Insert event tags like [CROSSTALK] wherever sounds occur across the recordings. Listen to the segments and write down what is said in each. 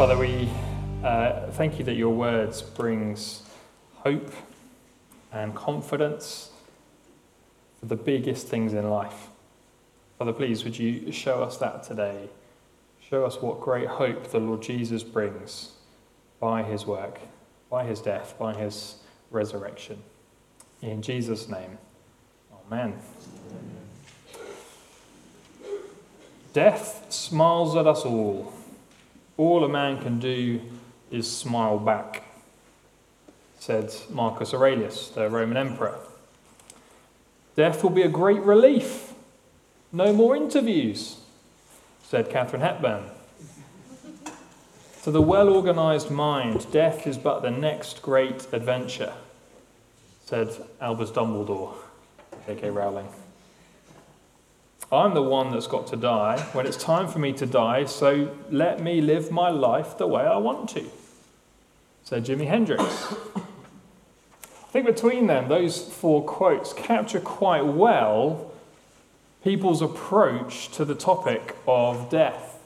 Father, we uh, thank you that your words brings hope and confidence for the biggest things in life. Father, please, would you show us that today? Show us what great hope the Lord Jesus brings by his work, by his death, by his resurrection. In Jesus' name, amen. Death smiles at us all. All a man can do is smile back, said Marcus Aurelius, the Roman emperor. Death will be a great relief. No more interviews, said Katharine Hepburn. To the well organized mind, death is but the next great adventure, said Albus Dumbledore, J.K. Rowling. I'm the one that's got to die when it's time for me to die, so let me live my life the way I want to, said Jimi Hendrix. I think between them, those four quotes capture quite well people's approach to the topic of death.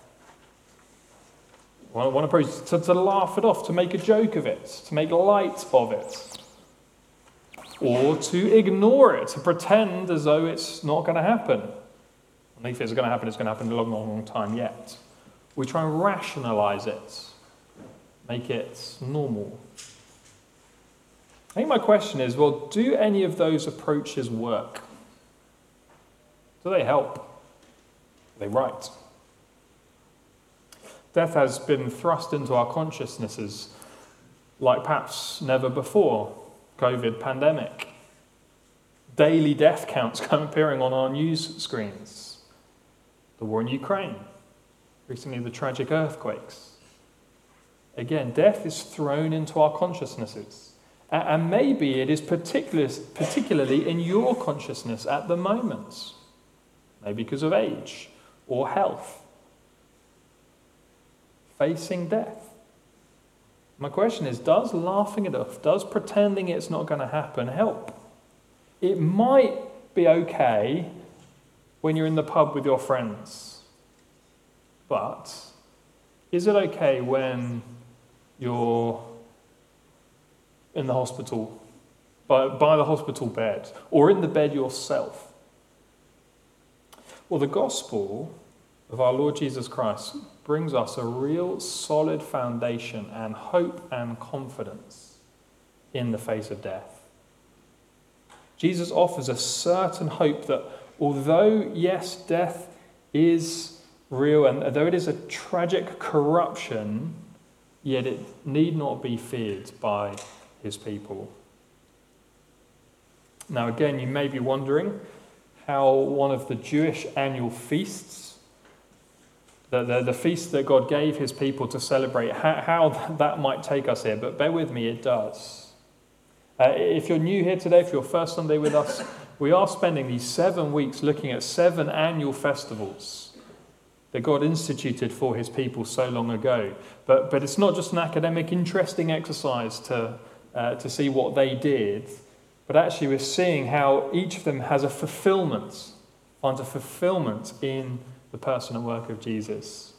One approach to, to laugh it off, to make a joke of it, to make light of it, or to ignore it, to pretend as though it's not going to happen. And if it's going to happen, it's going to happen a long, long, long time yet. We try and rationalize it, make it normal. I think my question is well, do any of those approaches work? Do they help? Are they right? Death has been thrust into our consciousnesses like perhaps never before. COVID pandemic. Daily death counts come appearing on our news screens. The war in Ukraine. Recently, the tragic earthquakes. Again, death is thrown into our consciousnesses. And maybe it is particularly in your consciousness at the moment, maybe because of age or health facing death. My question is Does laughing it off, does pretending it's not going to happen help? It might be okay when you're in the pub with your friends, but is it okay when you're in the hospital, by, by the hospital bed, or in the bed yourself? Well, the gospel of our Lord Jesus Christ brings us a real solid foundation and hope and confidence in the face of death. Jesus offers a certain hope that although, yes, death is real and though it is a tragic corruption, yet it need not be feared by his people. Now, again, you may be wondering how one of the Jewish annual feasts the, the, the, feast that God gave his people to celebrate, how, how, [LAUGHS] that might take us here, but bear with me, it does. Uh, if you're new here today, if you're first Sunday with us, we are spending these seven weeks looking at seven annual festivals that God instituted for his people so long ago. But, but it's not just an academic, interesting exercise to, uh, to see what they did, but actually we're seeing how each of them has a fulfillment, finds a fulfillment in the person and work of Jesus.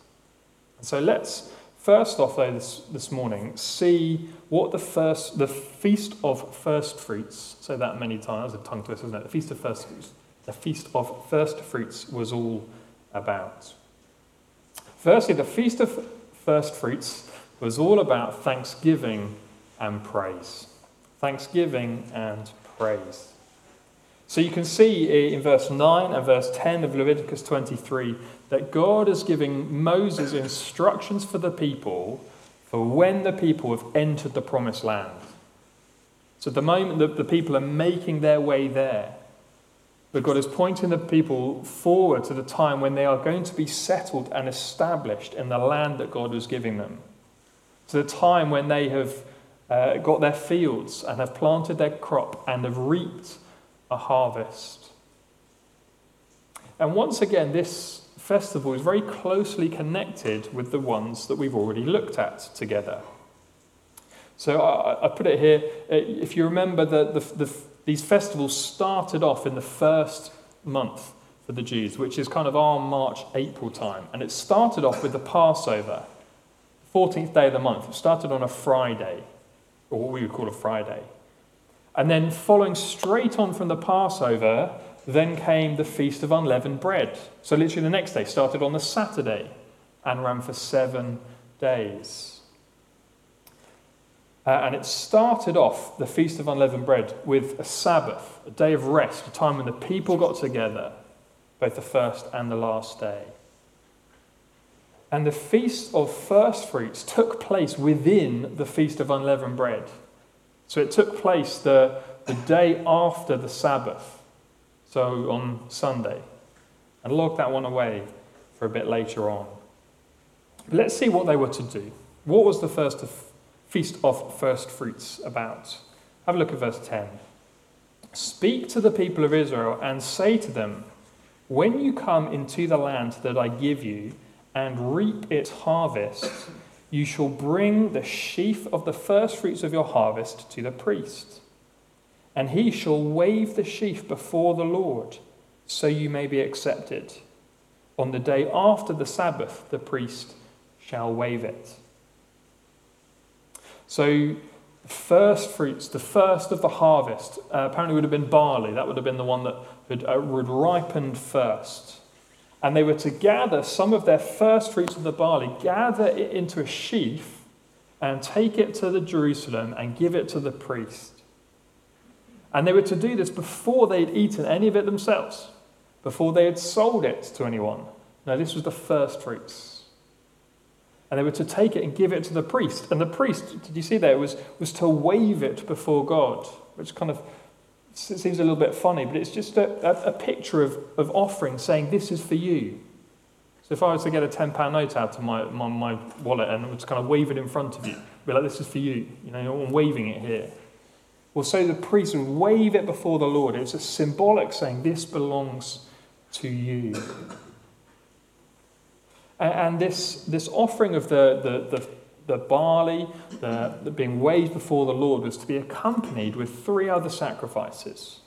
And So let's first off, though, this, this morning, see what the first, the feast of first fruits, say that many times, a tongue twister, isn't it? The feast of first fruits, the feast of first fruits was all about. Firstly, the feast of first fruits was all about thanksgiving and praise. Thanksgiving and praise. So you can see in verse 9 and verse 10 of Leviticus 23 that God is giving Moses instructions for the people for when the people have entered the promised land. So the moment that the people are making their way there, but God is pointing the people forward to the time when they are going to be settled and established in the land that God was giving them. To the time when they have uh, got their fields and have planted their crop and have reaped a harvest. And once again, this festival is very closely connected with the ones that we've already looked at together. So I, I put it here. Uh, if you remember, the, the, the, these festivals started off in the first month for the Jews, which is kind of our March, April time. And it started off with the Passover. The 14th day of the month. It started on a Friday, or what we would call a Friday. And then, following straight on from the Passover, then came the Feast of Unleavened Bread. So, literally, the next day started on the Saturday and ran for seven days. Uh, and it started off the Feast of Unleavened Bread with a Sabbath, a day of rest, a time when the people got together, both the first and the last day. And the Feast of First Fruits took place within the Feast of Unleavened Bread. So it took place the, the day after the Sabbath, so on Sunday. And log that one away for a bit later on. But let's see what they were to do. What was the first of, Feast of First Fruits about? Have a look at verse 10. Speak to the people of Israel and say to them, When you come into the land that I give you and reap its harvest, you shall bring the sheaf of the first fruits of your harvest to the priest. And he shall wave the sheaf before the Lord, so you may be accepted. On the day after the Sabbath, the priest shall wave it. So, first fruits, the first of the harvest, uh, apparently would have been barley. That would have been the one that had, uh, would ripened first and they were to gather some of their first fruits of the barley, gather it into a sheaf, and take it to the Jerusalem and give it to the priest. And they were to do this before they had eaten any of it themselves, before they had sold it to anyone. No, this was the first fruits. And they were to take it and give it to the priest. And the priest, did you see there, was, was to wave it before God, which kind of seems a little bit funny, but it's just a, a, a, picture of, of offering saying, This is for you. So if I was to get a £10 note out of my, my, my wallet and was kind of wave it in front of you, be like, This is for you. You know, I'm waving it here. Well, so the priest would wave it before the Lord. It was a symbolic saying, This belongs to you. And, this, this offering of the, the, the the barley the, the being waved before the Lord was to be accompanied with three other sacrifices.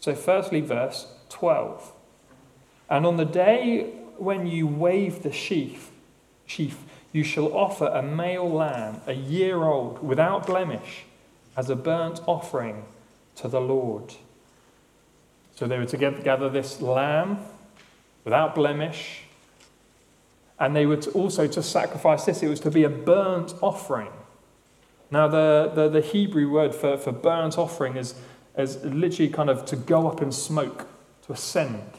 So, firstly, verse 12. And on the day when you wave the sheaf, sheaf, you shall offer a male lamb, a year old, without blemish, as a burnt offering to the Lord. So they were to gather this lamb without blemish, and they were to also to sacrifice this. It was to be a burnt offering. Now, the, the, the Hebrew word for, for burnt offering is, is literally kind of to go up in smoke, to ascend.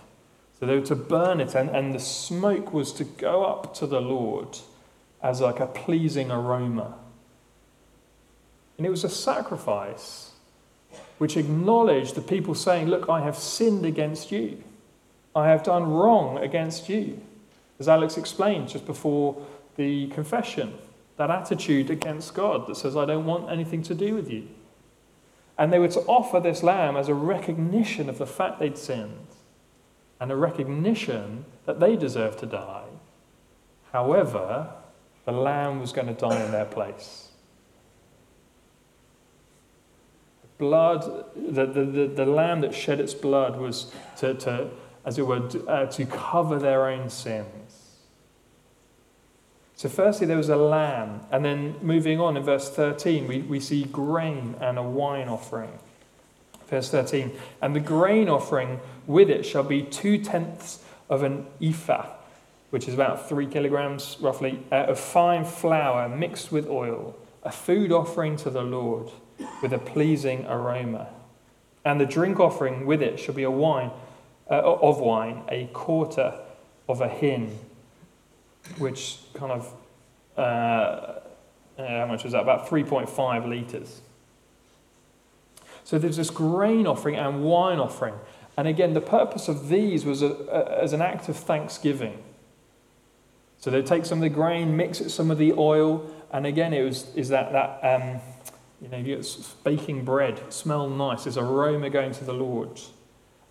So they were to burn it, and, and the smoke was to go up to the Lord as like a pleasing aroma. And it was a sacrifice which acknowledged the people saying, Look, I have sinned against you. I have done wrong against you as Alex explained just before the confession, that attitude against God that says, I don't want anything to do with you. And they were to offer this lamb as a recognition of the fact they'd sinned and a recognition that they deserved to die. However, the lamb was going to die in their place. Blood, the, the, the, the lamb that shed its blood was to, to as it were, uh, to cover their own sins. So, firstly, there was a lamb. And then moving on in verse 13, we, we see grain and a wine offering. Verse 13, and the grain offering with it shall be two tenths of an ephah, which is about three kilograms roughly, uh, of fine flour mixed with oil, a food offering to the Lord with a pleasing aroma. And the drink offering with it shall be a wine uh, of wine, a quarter of a hin which kind of, uh, uh, how much was that? About 3.5 litres. So there's this grain offering and wine offering. And again, the purpose of these was a, a, as an act of thanksgiving. So they take some of the grain, mix it some of the oil, and again, it was is that that um, you know you baking bread, smell nice, there's aroma going to the Lord,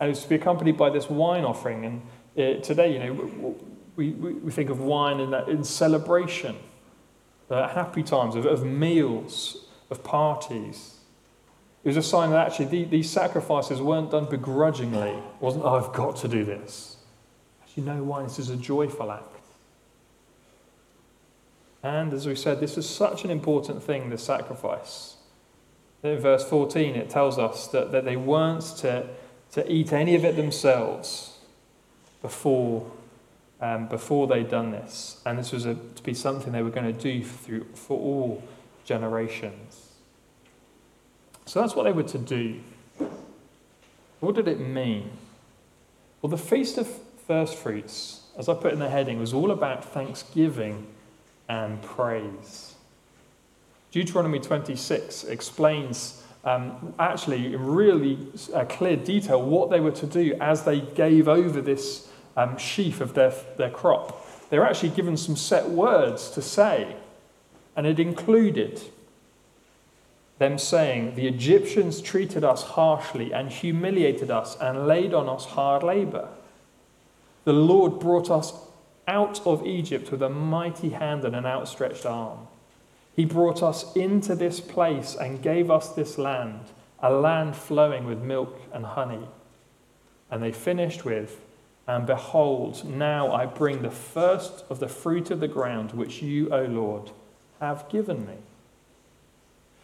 and it's to be accompanied by this wine offering. And uh, today, you know, we, we, we think of wine in, that, in celebration, uh, happy times, of, of meals, of parties. It was a sign that actually the, these sacrifices weren't done begrudgingly. It wasn't, oh, I've got to do this. Actually, no, why? This is a joyful act. And as we said, this is such an important thing, the sacrifice. In verse 14, it tells us that, that they weren't to, to eat any of it themselves before, um, before they'd done this. And this was a, to be something they were going to do through, for all generations. So that's what they were to do. What did it mean? Well, the Feast of First Fruits, as I put in the heading, was all about thanksgiving and praise. Deuteronomy 26 explains, um, actually, in really uh, clear detail, what they were to do as they gave over this um, sheaf of their, their crop. They were actually given some set words to say, and it included them saying, The Egyptians treated us harshly and humiliated us and laid on us hard labor. The Lord brought us out of Egypt with a mighty hand and an outstretched arm. He brought us into this place and gave us this land, a land flowing with milk and honey. And they finished with, And behold, now I bring the first of the fruit of the ground which you, O Lord, have given me.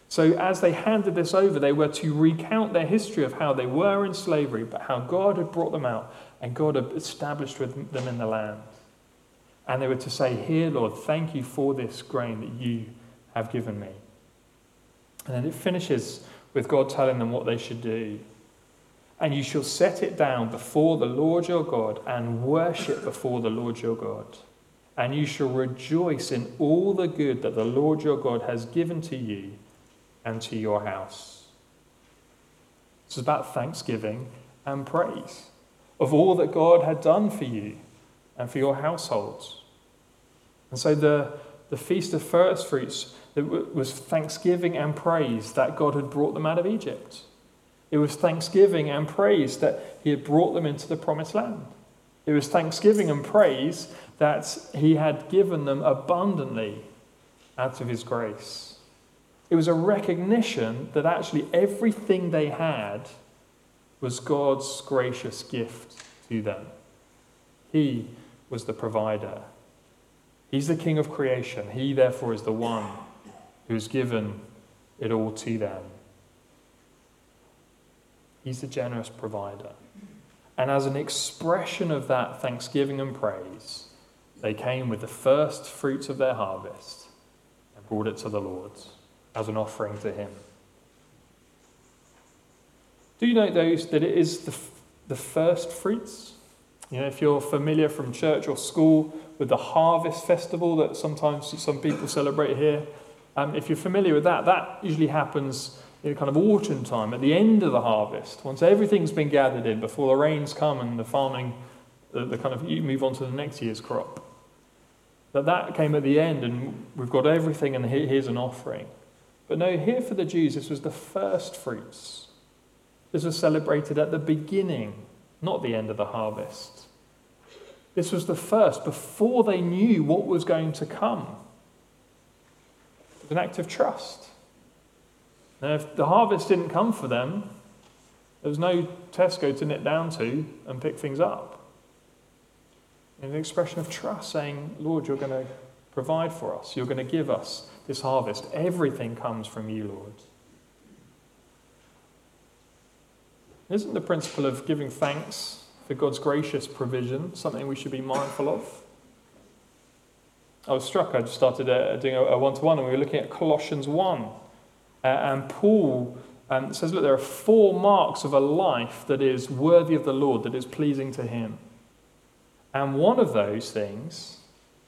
So, as they handed this over, they were to recount their history of how they were in slavery, but how God had brought them out and God had established with them in the land. And they were to say, Here, Lord, thank you for this grain that you have given me. And then it finishes with God telling them what they should do. And you shall set it down before the Lord your God and worship before the Lord your God. And you shall rejoice in all the good that the Lord your God has given to you and to your house. It's about thanksgiving and praise of all that God had done for you and for your households. And so the, the Feast of First Fruits was thanksgiving and praise that God had brought them out of Egypt. It was thanksgiving and praise that He had brought them into the promised land. It was thanksgiving and praise that He had given them abundantly out of His grace. It was a recognition that actually everything they had was God's gracious gift to them. He was the provider. He's the king of creation. He, therefore, is the one who's given it all to them. He's the generous provider. And as an expression of that thanksgiving and praise, they came with the first fruits of their harvest and brought it to the Lord as an offering to Him. Do you know those that it is the, the first fruits? You know, if you're familiar from church or school with the harvest festival that sometimes some people celebrate here, um, if you're familiar with that, that usually happens in kind of autumn time, at the end of the harvest, once everything's been gathered in, before the rains come and the farming, the, the kind of you move on to the next year's crop. That that came at the end, and we've got everything, and here's an offering. But no, here for the Jews, this was the first fruits. This was celebrated at the beginning, not the end of the harvest. This was the first, before they knew what was going to come. Was an act of trust. And if the harvest didn't come for them, there was no Tesco to knit down to and pick things up. An expression of trust, saying, Lord, you're going to provide for us. You're going to give us this harvest. Everything comes from you, Lord. Isn't the principle of giving thanks for God's gracious provision, something we should be mindful of. I was struck, I just started uh, doing a one to one, and we were looking at Colossians 1. Uh, and Paul um, says, Look, there are four marks of a life that is worthy of the Lord, that is pleasing to Him. And one of those things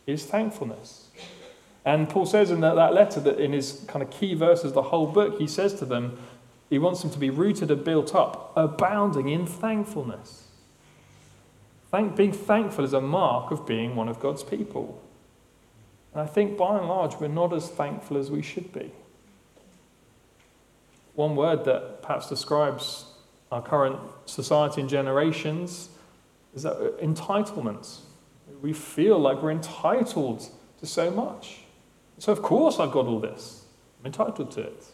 is thankfulness. And Paul says in that, that letter that in his kind of key verses, the whole book, he says to them, he wants them to be rooted and built up, abounding in thankfulness. Thank, being thankful is a mark of being one of God's people. And I think by and large, we're not as thankful as we should be. One word that perhaps describes our current society and generations is that entitlements. We feel like we're entitled to so much. So, of course, I've got all this. I'm entitled to it.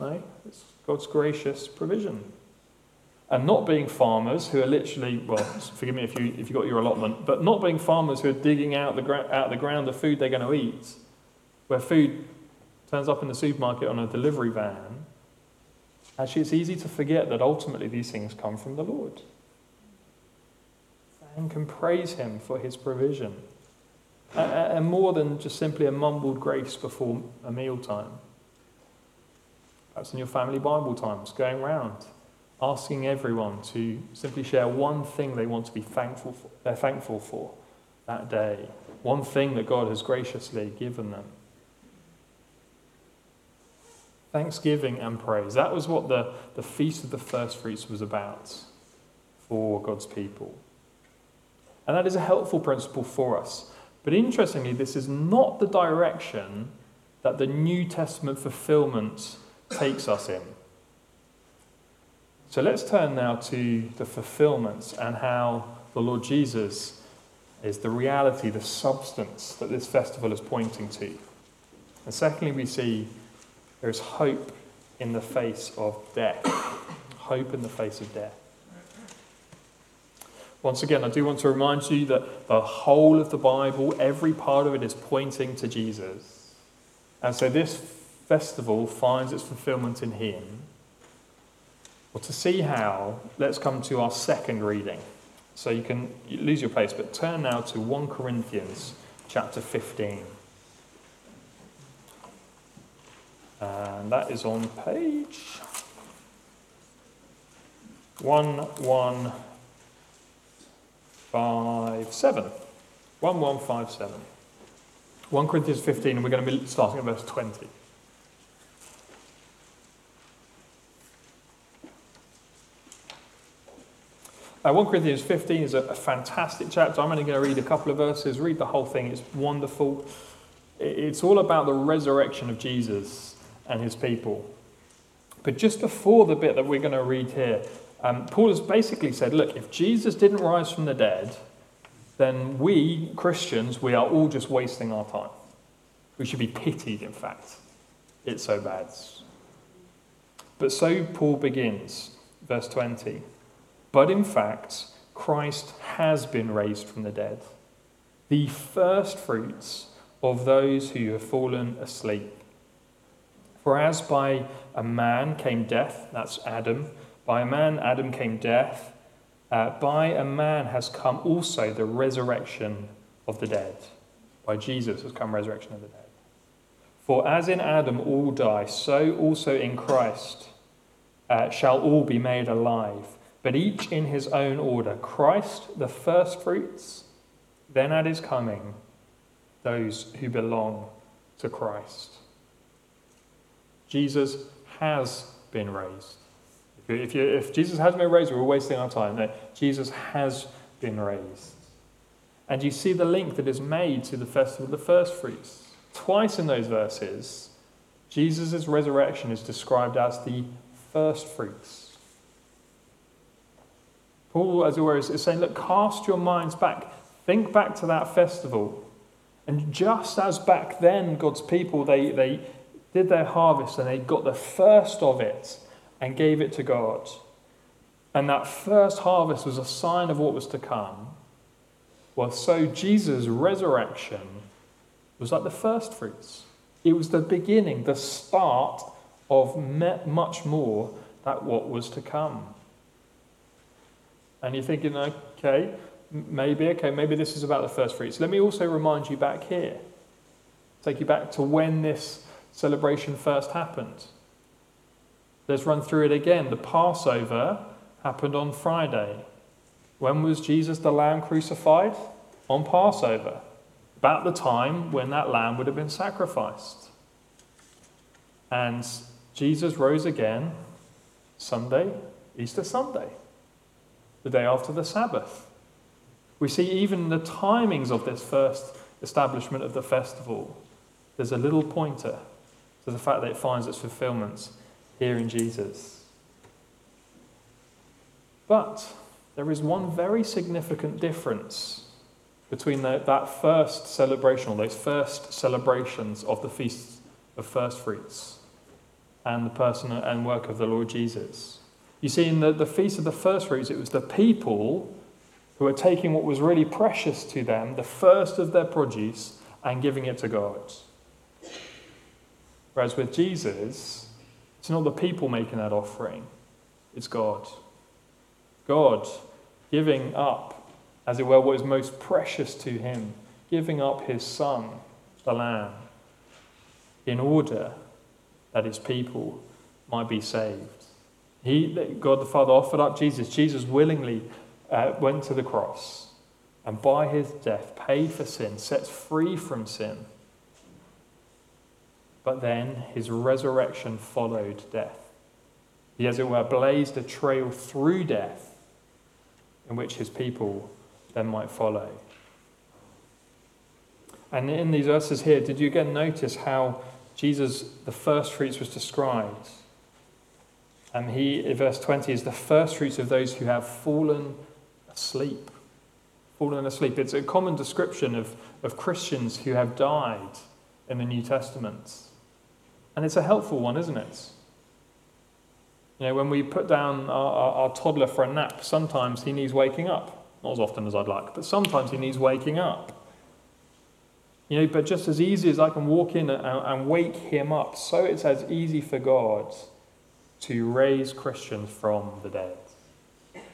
Right? It's God's gracious provision. And not being farmers who are literally, well, forgive me if you, if you got your allotment, but not being farmers who are digging out the, gra- out the ground the food they're going to eat, where food turns up in the supermarket on a delivery van, actually it's easy to forget that ultimately these things come from the Lord. Thank can praise Him for His provision. And more than just simply a mumbled grace before a meal time. Perhaps in your family Bible times, going round, asking everyone to simply share one thing they want to be thankful for, they're thankful for that day. One thing that God has graciously given them. Thanksgiving and praise. That was what the, the Feast of the First Fruits was about for God's people. And that is a helpful principle for us. But interestingly, this is not the direction that the New Testament fulfillment takes us in. So let's turn now to the fulfillments and how the Lord Jesus is the reality, the substance that this festival is pointing to. And secondly, we see there's hope in the face of death. hope in the face of death. Once again, I do want to remind you that the whole of the Bible, every part of it, is pointing to Jesus. And so this festival finds its fulfillment in Him. Well, to see how, let's come to our second reading. So you can lose your place, but turn now to 1 Corinthians chapter 15. And that is on page 1, 1157. 1157. 1 Corinthians 15, and we're going to be starting at verse 20. Uh, 1 Corinthians 15 is a, a, fantastic chapter. I'm only going to read a couple of verses, read the whole thing. It's wonderful. It's all about the resurrection of Jesus and his people. But just before the bit that we're going to read here, um, Paul has basically said, look, if Jesus didn't rise from the dead, then we, Christians, we are all just wasting our time. We should be pitied, in fact. It's so bad. But so Paul begins, verse 20. But in fact, Christ has been raised from the dead, the first fruits of those who have fallen asleep. For as by a man came death, that's Adam, by a man, Adam, came death. Uh, by a man has come also the resurrection of the dead. By Jesus has come resurrection of the dead. For as in Adam all die, so also in Christ uh, shall all be made alive, but each in his own order. Christ, the firstfruits, then at his coming, those who belong to Christ. Jesus has been raised. If, you, if Jesus has been raised, we're wasting our time. No, Jesus has been raised. And you see the link that is made to the festival of the first fruits. Twice in those verses, Jesus' resurrection is described as the first fruits. Paul, as it were, is saying, look, cast your minds back. Think back to that festival. And just as back then God's people, they, they did their harvest and they got the first of it and gave it to God. And that first harvest was a sign of what was to come. Well, so Jesus' resurrection was like the first fruits. It was the beginning, the start of much more that what was to come. And you're thinking, okay, maybe, okay, maybe this is about the first fruits. Let me also remind you back here, take you back to when this celebration first happened. Let's run through it again. The Passover happened on Friday. When was Jesus the Lamb crucified? On Passover. About the time when that lamb would have been sacrificed. And Jesus rose again Sunday, Easter Sunday, the day after the Sabbath. We see even the timings of this first establishment of the festival. There's a little pointer to the fact that it finds its fulfillment here in Jesus. But there is one very significant difference between the, that first celebration, or those first celebrations of the Feast of First Fruits, and the person and work of the Lord Jesus. You see, in the, the Feast of the First Fruits, it was the people who were taking what was really precious to them, the first of their produce, and giving it to God. Whereas with Jesus, it's not the people making that offering, it's God. God giving up, as it were, what is most precious to him, giving up his son, the Lamb, in order that his people might be saved. He, God the Father offered up Jesus. Jesus willingly uh, went to the cross and by his death paid for sin, sets free from sin. But then his resurrection followed death. He, as it were, blazed a trail through death in which his people then might follow. And in these verses here, did you again notice how Jesus, the first fruits, was described? And he, in verse 20, is the first fruits of those who have fallen asleep. Fallen asleep. It's a common description of, of Christians who have died in the New Testament. And it's a helpful one, isn't it? You know, when we put down our, our, our toddler for a nap, sometimes he needs waking up. Not as often as I'd like, but sometimes he needs waking up. You know, but just as easy as I can walk in and, and wake him up, so it's as easy for God to raise Christians from the dead. It's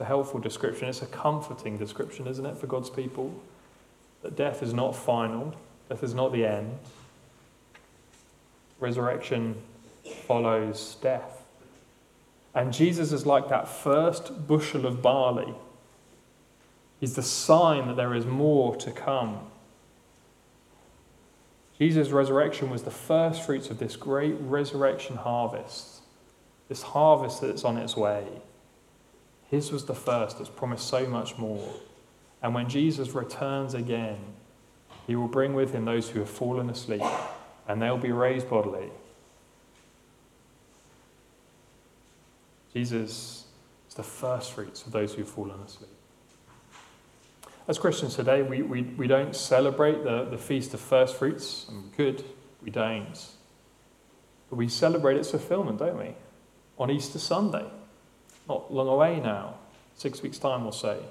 a helpful description. It's a comforting description, isn't it, for God's people? That death is not final, death is not the end. Resurrection follows death. And Jesus is like that first bushel of barley. He's the sign that there is more to come. Jesus' resurrection was the first fruits of this great resurrection harvest, this harvest that's on its way. His was the first that's promised so much more. And when Jesus returns again, he will bring with him those who have fallen asleep, and they'll be raised bodily. Jesus is the first fruits of those who've fallen asleep. As Christians today, we, we, we don't celebrate the, the Feast of First Fruits. And we could, we don't. But we celebrate its fulfillment, don't we? On Easter Sunday. Not long away now, six weeks' time or so.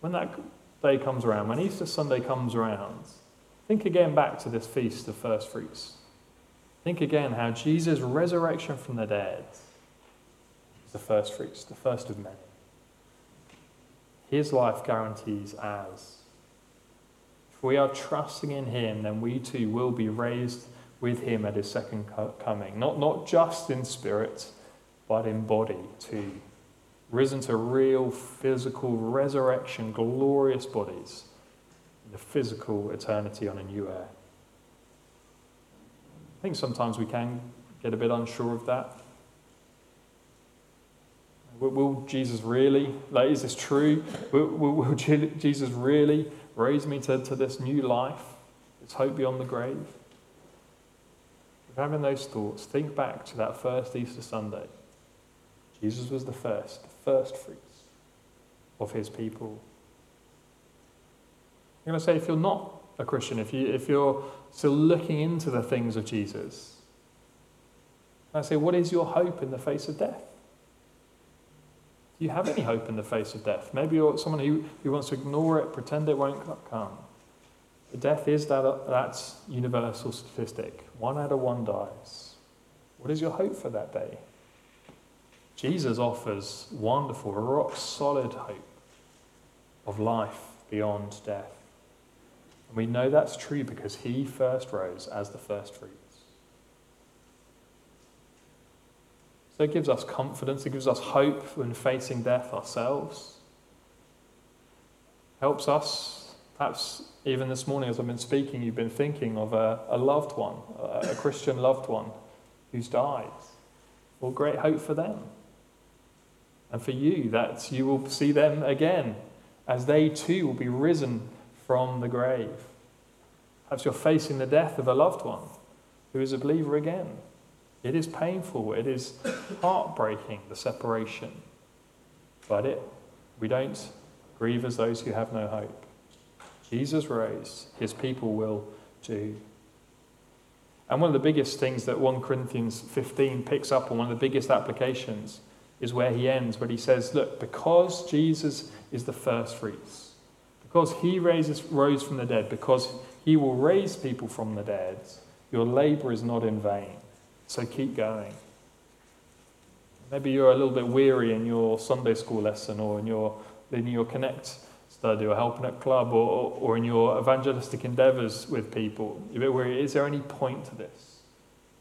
When that day comes around, when Easter Sunday comes around, think again back to this Feast of First Fruits. Think again how Jesus' resurrection from the dead is the first fruits, the first of many. His life guarantees ours. If we are trusting in Him, then we too will be raised with Him at His second coming. Not, not just in spirit, but in body too. Risen to real physical resurrection, glorious bodies the physical eternity on a new earth. I think sometimes we can get a bit unsure of that. Will, Jesus really, like, is this true? Will, will, will, Jesus really raise me to, to this new life, this hope beyond the grave? If having those thoughts, think back to that first Easter Sunday. Jesus was the first, the first fruits of his people. I'm going to say, if you're not a Christian, if, you, if you're still looking into the things of Jesus, I say, what is your hope in the face of death? You have any hope in the face of death? Maybe you're someone who, who wants to ignore it, pretend it won't come. But death is that that's universal statistic. One out of one dies. What is your hope for that day? Jesus offers wonderful, rock solid hope of life beyond death. And we know that's true because he first rose as the first fruits. So it gives us confidence, it gives us hope when facing death ourselves. Helps us, perhaps even this morning as I've been speaking, you've been thinking of a, a loved one, a, a Christian loved one who's died. Well, great hope for them. And for you, that you will see them again as they too will be risen from the grave. Perhaps you're facing the death of a loved one who is a believer again. It is painful, it is heartbreaking, the separation. But it, we don't grieve as those who have no hope. Jesus rose, his people will too. And one of the biggest things that 1 Corinthians 15 picks up on, one of the biggest applications, is where he ends, where he says, Look, because Jesus is the first fruits, because he raises, rose from the dead, because he will raise people from the dead, your labor is not in vain. So keep going. Maybe you're a little bit weary in your Sunday school lesson or in your, in your Connect study or helping at club or, or in your evangelistic endeavors with people. You're a bit weary. Is there any point to this?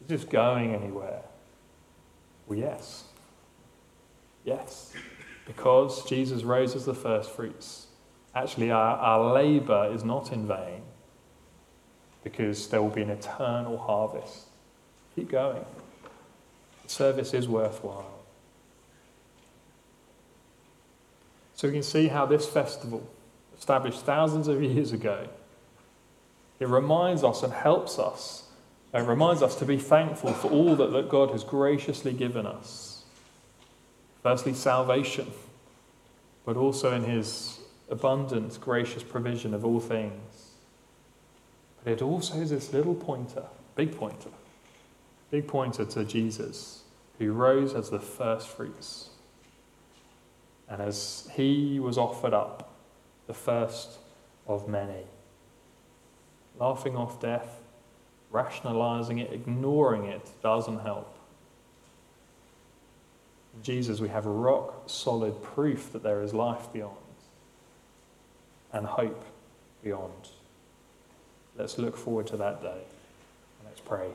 Is this going anywhere? Well, yes. Yes. Because Jesus rose as the first fruits. Actually, our, our labor is not in vain because there will be an eternal harvest. Keep going. Service is worthwhile. So we can see how this festival, established thousands of years ago, it reminds us and helps us, and reminds us to be thankful for all that, that God has graciously given us. Firstly, salvation, but also in his abundant, gracious provision of all things. But it also is this little pointer, big pointer, big pointer to Jesus, who rose as the first fruits. And as he was offered up, the first of many, laughing off death, rationalizing it, ignoring it doesn't help. In Jesus, we have rock solid proof that there is life beyond and hope beyond. Let's look forward to that day. Let's pray.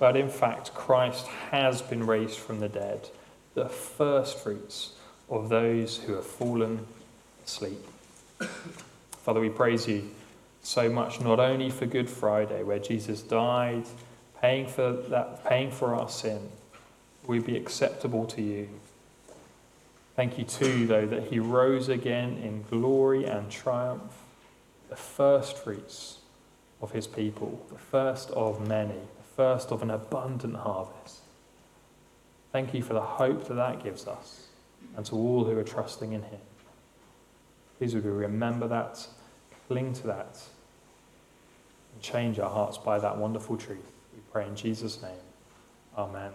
But in fact, Christ has been raised from the dead, the first fruits of those who have fallen asleep. Father, we praise you so much, not only for Good Friday, where Jesus died, paying for that, paying for our sin, we be acceptable to you. Thank you too, though, that he rose again in glory and triumph, the first fruits of his people, the first of many first of an abundant harvest. Thank you for the hope that that gives us and to all who are trusting in Him. Please would we remember that, cling to that, and change our hearts by that wonderful truth. We pray in Jesus' name. Amen.